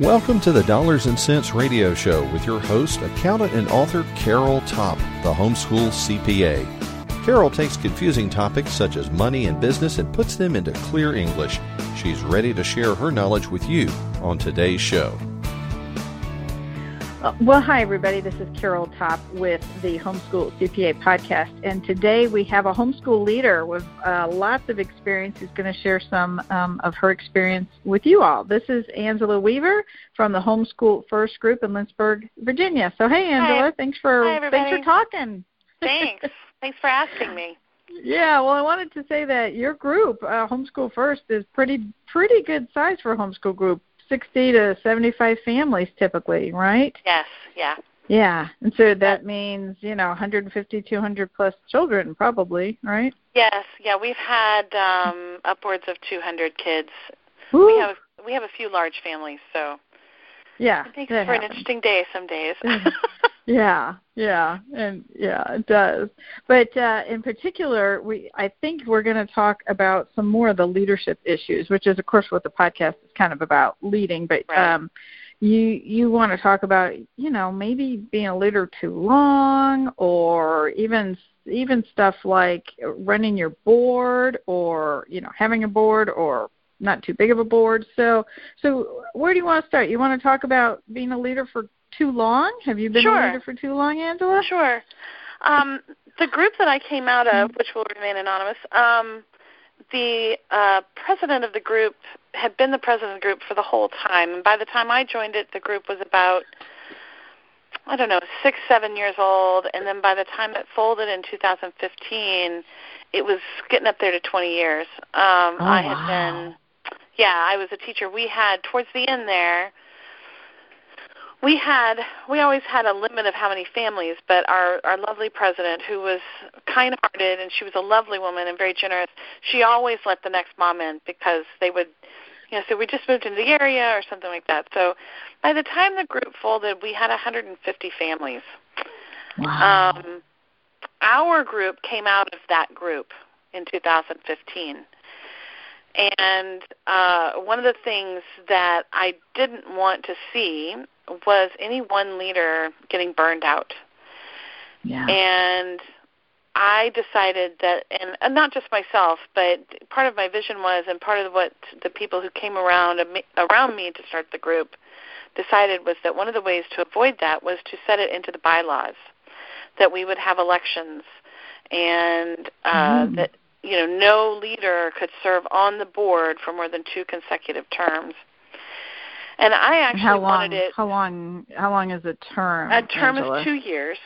Welcome to the Dollars and Cents Radio Show with your host, accountant and author Carol Topp, the homeschool CPA. Carol takes confusing topics such as money and business and puts them into clear English. She's ready to share her knowledge with you on today's show. Uh, well, hi, everybody. This is Carol Topp with the Homeschool CPA podcast. And today we have a homeschool leader with uh, lots of experience who's going to share some um, of her experience with you all. This is Angela Weaver from the Homeschool First Group in Lynchburg, Virginia. So, hey, Angela, hi. thanks for hi, thanks for talking. Thanks. thanks for asking me. Yeah, well, I wanted to say that your group, uh, Homeschool First, is pretty pretty good size for a homeschool group 60 to 75 families typically, right? Yes, yeah. Yeah, and so that means, you know, 150, 200 plus children probably, right? Yes, yeah, we've had um upwards of 200 kids. Ooh. We have we have a few large families, so yeah, it makes for an interesting day some days. yeah, yeah, and yeah, it does. But uh, in particular, we I think we're going to talk about some more of the leadership issues, which is of course what the podcast is kind of about, leading. But Right. um, you you want to talk about you know maybe being a leader too long, or even even stuff like running your board, or you know having a board, or not too big of a board. So so where do you want to start? You want to talk about being a leader for too long? Have you been Sure. a leader for too long, Angela? Sure. Um, the group that I came out of, which will remain anonymous, um, the uh, president of the group had been the president of the group for the whole time. And by the time I joined it, the group was about, I don't know, six, seven years old. And then by the time it folded in 2015, it was getting up there to 20 years. Um, Oh, I had wow. been, yeah, I was a teacher. We had, towards the end there, we had we always had a limit of how many families but our our lovely president who was kind hearted and she was a lovely woman and very generous she always let the next mom in because they would you know so we just moved into the area or something like that. So by the time the group folded we had 150 families. Wow. um our group came out of that group in 2015 and uh, one of the things that I didn't want to see was any one leader getting burned out. yeah. And I decided that, and, and not just myself, but part of my vision was, and part of what the people who came around around me to start the group decided was that one of the ways to avoid that was to set it into the bylaws that we would have elections and uh, Mm. that you know no leader could serve on the board for more than two consecutive terms. And I actually how long? wanted it. How long? How long is a term? A term Angela? is two years,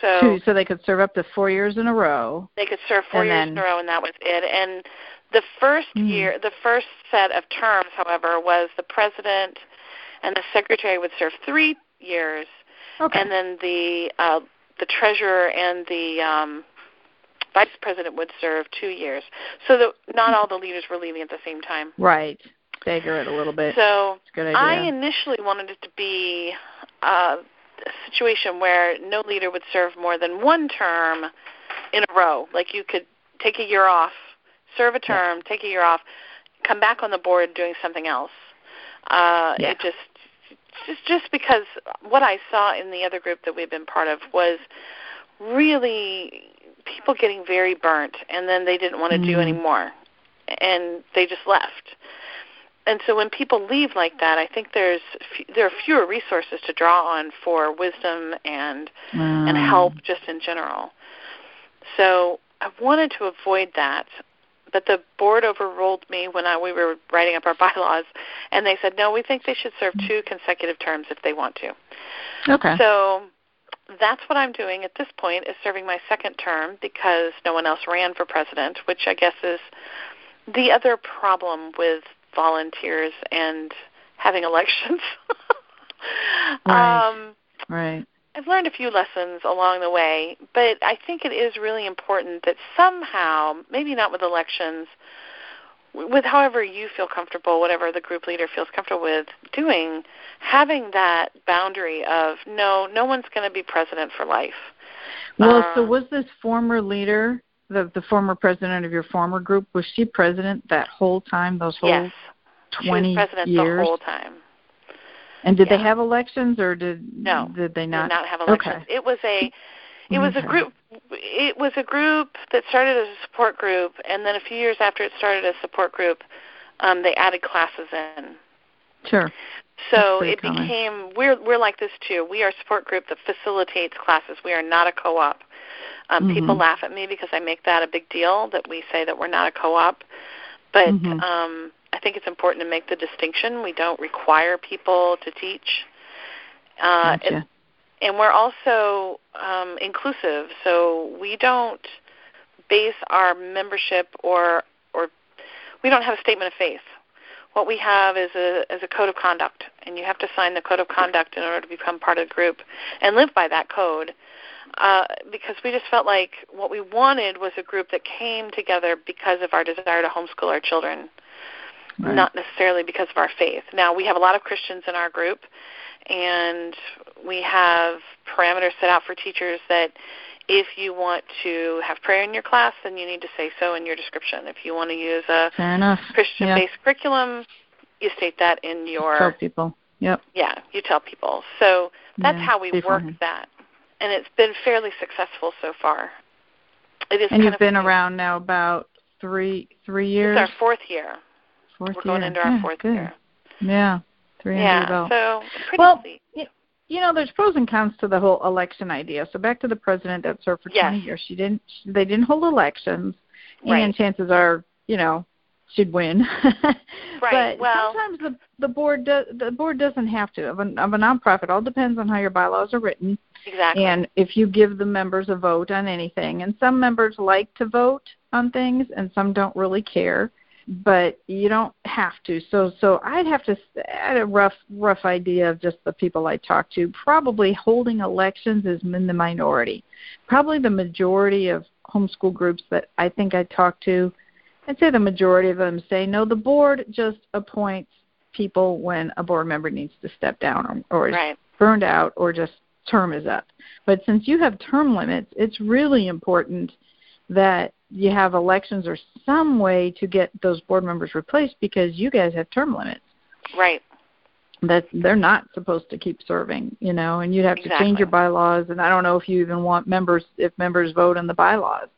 so Two, so they could serve up to four years in a row. they could serve four years then- in a row, and that was it. And the first Mm. year, the first set of terms, however, was the president and the secretary would serve three years, Okay. and then the uh, the treasurer and the um, vice president would serve two years. So that not all the leaders were leaving at the same time. right. Stagger it a little bit. So. I initially wanted it to be uh, a situation where no leader would serve more than one term in a row. Like you could take a year off, serve a term, take a year off, come back on the board doing something else. Uh, Yeah. It just just just because what I saw in the other group that we've been part of was really people getting very burnt, and then they didn't want to do Mm. anymore, and they just left and so when people leave like that, I think there's f- there are fewer resources to draw on for wisdom and and Mm. help just in general. So I wanted to avoid that, but the board overruled me when I, we were writing up our bylaws, and they said no, we think they should serve two consecutive terms if they want to. Okay. So that's what I'm doing at this point is serving my second term because no one else ran for president, which I guess is the other problem with volunteers and having elections. Right. um, right. I've learned a few lessons along the way, but I think it is really important that somehow, maybe not with elections, with however you feel comfortable, whatever the group leader feels comfortable with doing, having that boundary of no, no one's going to be president for life. Well, so Um, was this former leader, the the former president of your former group, was she president that whole time, those whole yes, twenty she was president years? the whole time. And did yeah. they have elections or did no? Did they not? Did not have elections. Okay. It was a it was a group it was a group that started as a support group and then a few years after it started as a support group, um, they added classes in. Sure. So it common. became we're we're like this too. We are a support group that facilitates classes. We are not a co-op. Um, People Mhm. laugh at me because I make that a big deal that we say that we're not a co-op, but Mhm. um, I think it's important to make the distinction. We don't require people to teach. Uh, Gotcha. and, and we're also um, inclusive, so we don't base our membership or or we don't have a statement of faith. What we have is a is a code of conduct, and you have to sign the code of conduct in order to become part of the group and live by that code. Uh, because we just felt like what we wanted was a group that came together because of our desire to homeschool our children, Right. not necessarily because of our faith. Now we have a lot of Christians in our group, and we have parameters set out for teachers that if you want to have prayer in your class, then you need to say so in your description. If you want to use a. Christian-based curriculum, you state that in your Tell people. Yep. yeah, you tell people. So that's Yeah, how we work that, and it's been fairly successful so far. It is And you've been around now about three three years. It's our fourth year. 4th We're going year. into our Yeah, fourth good. year. Yeah. Three under your Yeah, belt. so pretty Well, you know, there's pros and cons to the whole election idea. So back to the president that served for Yes. 20 years. She didn't. They didn't hold elections, Right. and chances are, you know, she'd win. Right, But well- sometimes the the board does the board doesn't have to. Of a, of a nonprofit, it all depends on how your bylaws are written Exactly. and if you give the members a vote on anything. And some members like to vote on things, and some don't really care. But you don't have to. So, so I'd have to. I had a rough, rough idea of just the people I talk to. Probably holding elections is in the minority. Probably the majority of homeschool groups that I think I talk to, I'd say the majority of them say no. The board just appoints people when a board member needs to step down or, or is burned out or just term is up. But since you have term limits, it's really important that you have elections or some way to get those board members replaced because you guys have term limits. Right. That they're not supposed to keep serving, you know, and you'd have to change your bylaws and I don't know if you even want members if members vote on the bylaws.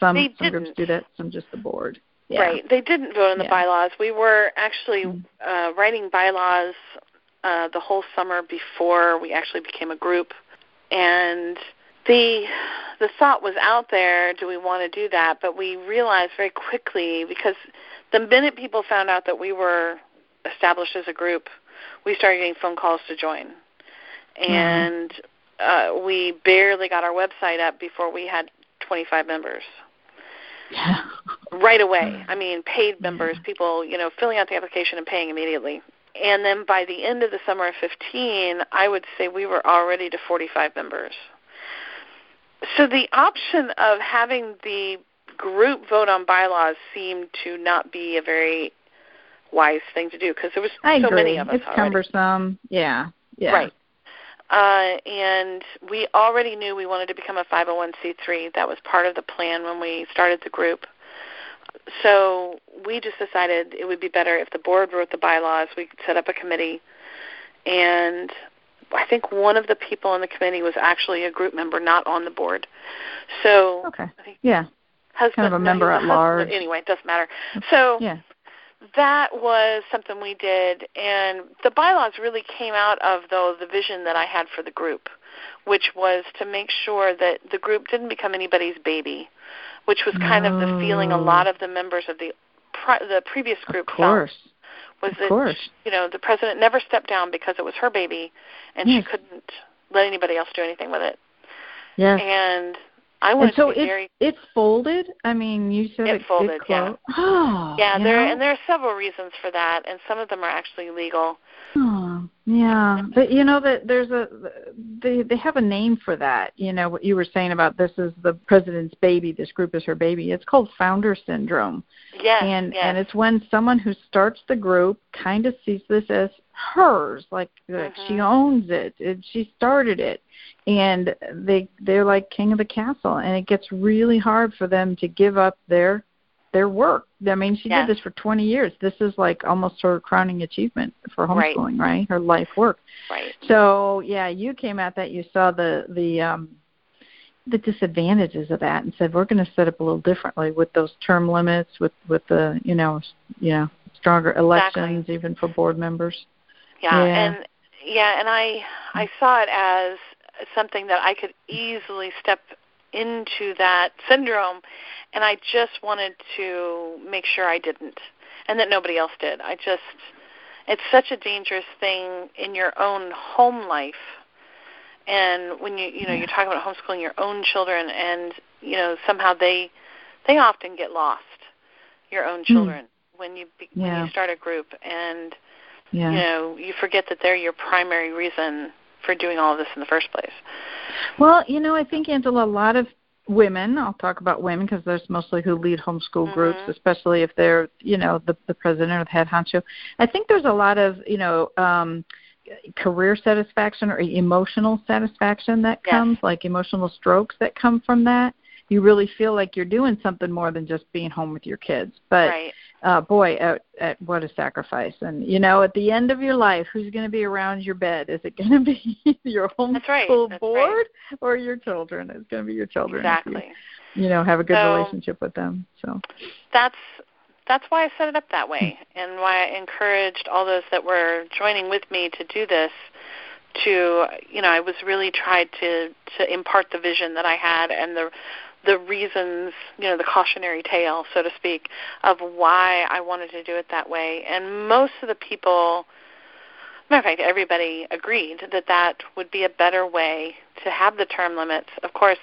Some They some groups didn't. do that, some just the board. Yeah. Right. They didn't vote on the Yeah. bylaws. We were actually Mm. uh, writing bylaws uh, the whole summer before we actually became a group, and the the thought was out there: do we want to do that? But we realized very quickly because the minute people found out that we were established as a group, we started getting phone calls to join, and uh, we barely got our website up before we had 25 members Yeah. right away. I mean, paid members, people, you know, filling out the application and paying immediately. And then by the end of the summer of 15, I would say we were already to 45 members. So the option of having the group vote on bylaws seemed to not be a very wise thing to do because there was I so agree. many of us it's already. cumbersome. Yeah. Yeah. Right. Uh, and we already knew we wanted to become a 501c3. That was part of the plan when we started the group. So we just decided it would be better if the board wrote the bylaws. We could set up a committee. And I think one of the people on the committee was actually a group member, not on the board. So Okay. Yeah. husband, Kind of a member was at husband- large. Anyway, it doesn't matter. So Yeah. that was something we did and the bylaws really came out of though the vision that I had for the group which was to make sure that the group didn't become anybody's baby which was kind of the feeling a lot of the members of the the previous group Of course. felt was Of that course. you know the president never stepped down because it was her baby and Yes. she couldn't let anybody else do anything with it Yes. and I and so to be it's very it's folded. I mean, you said It it, folded, it yeah. Oh, yeah there know? and there are several reasons for that and some of them are actually legal Oh, yeah, but you know that there's a they they have a name for that. You know what you were saying about this is the president's baby. This group is her baby. It's called founder syndrome, yes and yes. and it's when someone who starts the group kind of sees this as hers, like, like she Mhm. owns it. it. She started it, and they they're like king of the castle, and it gets really hard for them to give up their their work. I mean, she Yes. did this for 20 years. This is like almost her crowning achievement for homeschooling, right? Her life work. Right. So yeah, you came at that. You saw the the um, the disadvantages of that, and said we're going to set up a little differently with those term limits, with with the you know you know stronger elections, even for board members. Yeah, Yeah. and yeah, and I I saw it as something that I could easily step into that syndrome and I just wanted to make sure I didn't and that nobody else did. I just it's such a dangerous thing in your own home life. And when you you know, Yeah. you're talking about homeschooling your own children and you know, somehow they they often get lost, your own hmm. children, when you be, when you start a group and Yeah. you know you forget that they're your primary reason for doing all of this in the first place Well, you know, I think Angela, a lot of women. I'll talk about women because there's mostly who lead homeschool groups, Mhm. especially if they're, you know, the the president or the head honcho. I think there's a lot of, you know, um career satisfaction or emotional satisfaction that Yes. comes, like emotional strokes that come from that. You really feel like you're doing something more than just being home with your kids. But right uh boy at, at what a sacrifice. And you know at the end of your life who's going to be around your bed? Is it going to be your homeschool right, board or your children? It's going to be your children exactly you, you know have a good So- relationship with them so. That's that's why I set it up that way and why I encouraged all those that were joining with me to do this to you know I was really tried to to impart the vision that I had and the the reasons, you know, the cautionary tale, so to speak, of why I wanted to do it that way. And most of the people, matter of fact, everybody agreed that that would be a better way to have the term limits. Of course,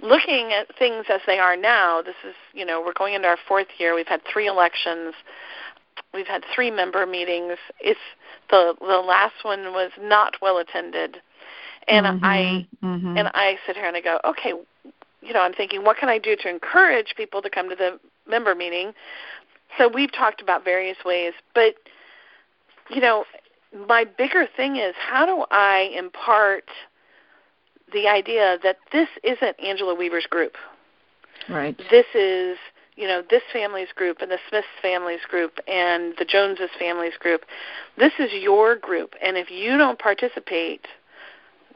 looking at things as they are now, this is, you know, we're going into our fourth year. We've had three elections. We've had three member meetings. It's the the last one was not well attended. And I mm-hmm. and I sit here and I go, okay, you know, I'm thinking, what can I do to encourage people to come to the member meeting? So we've talked about various ways, but you know, my bigger thing is how do I impart the idea that this isn't Angela Weaver's group. right This is, you know, this family's group and the Smiths family's group and the Joneses family's group. This is your group, and if you don't participate,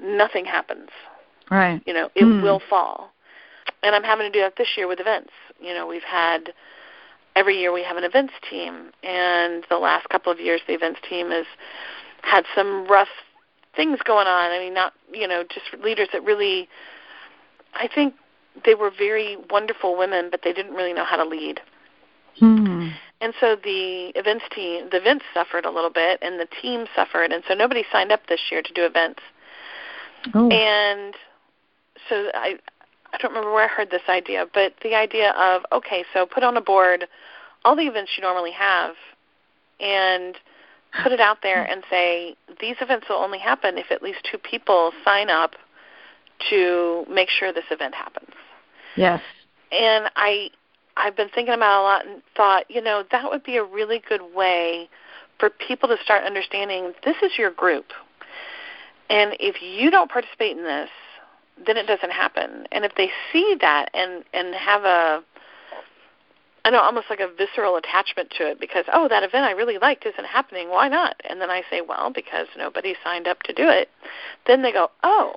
nothing happens. Right. You know it Hmm. will fall. And i'm having to do that this year with events. You know we've had every year we have an events team. And the last couple of years the events team has had some rough things going on. I mean not you know just leaders that really i think they were very wonderful women but they didn't really know how to lead hmm. and so the events team the events suffered a little bit and the team suffered and so nobody signed up this year to do events oh and so I I don't remember where I heard this idea, but the idea of okay, so put on a board all the events you normally have and put it out there and say these events will only happen if at least two people sign up to make sure this event happens. Yes And I I've been thinking about it a lot and thought, you know, that would be a really good way for people to start understanding this is your group. And if you don't participate in this, then it doesn't happen. And if they see that and and have a I know almost like a visceral attachment to it because oh that event I really liked isn't happening why not and then I say well because nobody signed up to do it then they go oh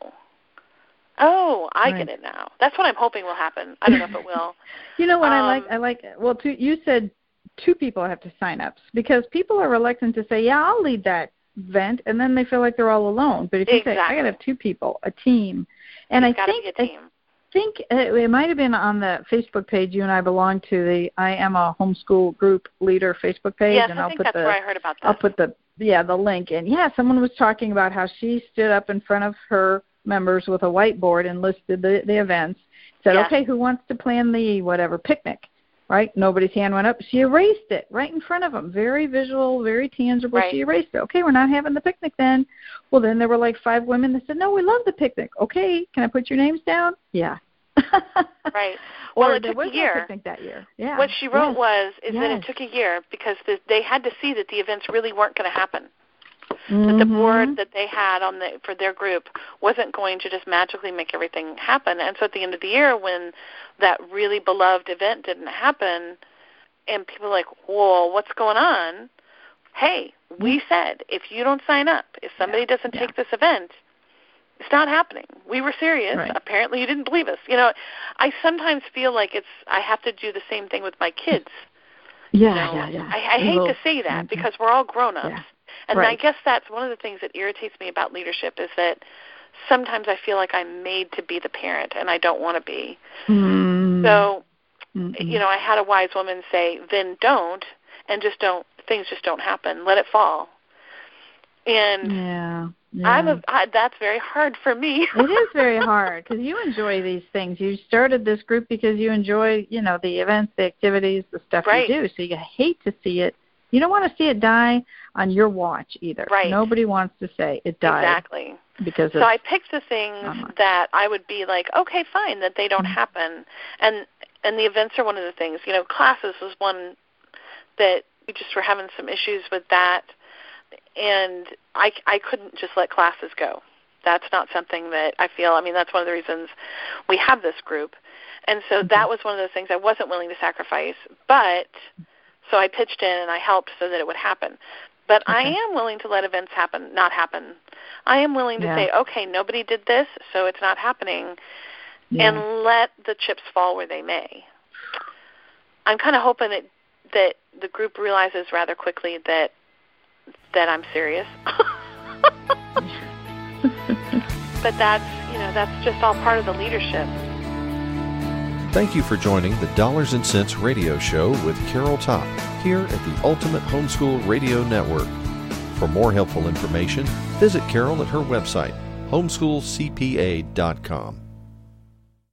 oh I Right. get it now that's what I'm hoping will happen I don't know if it will You know what I like? Um, I like. Well, two, you said two people have to sign up because people are reluctant to say, "Yeah, I'll lead that event," and then they feel like they're all alone. But if you say, "I got to have two people, a team," and It's I think be a team I think uh, it might have been on the Facebook page you and I belong to the I am a homeschool group leader Facebook page, yes and I will think put that's the where I heard about this I'll put the yeah the link and yeah someone was talking about how she stood up in front of her members with a whiteboard and listed the the events said Yes. okay who wants to plan the whatever picnic? Right? Nobody's hand went up. She erased it right in front of them very visual very tangible. Right. she erased it. Okay we're not having the picnic then. Well then there were like five women that said no we love the picnic. Okay can i put your names down? Yeah. Right. Or well it took a year. that year. Yeah. What she wrote yes. was is that it took a year because the, they had to see that the events really weren't going to happen mm-hmm. that the mm-hmm. board that they had on the for their group wasn't going to just magically make everything happen. And so at the end of the year, when that really beloved event didn't happen, and people were like, "Whoa, what's going on?" Hey, we said if you don't sign up, if somebody yeah. doesn't yeah. take this event, it's not happening. We were serious. Right. Apparently, you didn't believe us. You know, I sometimes feel like it's I have to do the same thing with my kids. Yeah, you know, yeah, yeah. I, I hate to say that mm-hmm. because we're all grown ups. Yeah. And right. I guess that's one of the things that irritates me about leadership is that sometimes I feel like I'm made to be the parent and I don't want to be. Mm. So, mm-hmm. you know, I had a wise woman say, "Then don't," and just don't. Things just don't happen. Let it fall. And yeah. Yeah. I'm a, I, that's very hard for me. it is very hard because you enjoy these things. You started this group because you enjoy, you know, the events, the activities, the stuff right. you do. So you hate to see it. You don't want to see it die on your watch either. Right. Nobody wants to say it died. Exactly. Because so I picked the things that I would be like, okay, fine, that they don't mm-hmm. happen, and and the events are one of the things. You know, classes was one that we just were having some issues with that and I I couldn't just let classes go. That's not something that I feel. I mean, that's one of the reasons we have this group, and so mm-hmm. that was one of those things I wasn't willing to sacrifice. But so I pitched in and I helped so that it would happen. But okay. I am willing to let events happen, not happen. I am willing to yeah. say, okay, nobody did this, so it's not happening, yeah. and let the chips fall where they may. I'm kind of hoping that that the group realizes rather quickly that that I'm serious. but that's, you know, that's just all part of the leadership. Thank you for joining the Dollars and Cents Radio Show with Carol Topp here at the Ultimate Homeschool Radio Network. For more helpful information, visit Carol at her website, homeschoolcpa.com.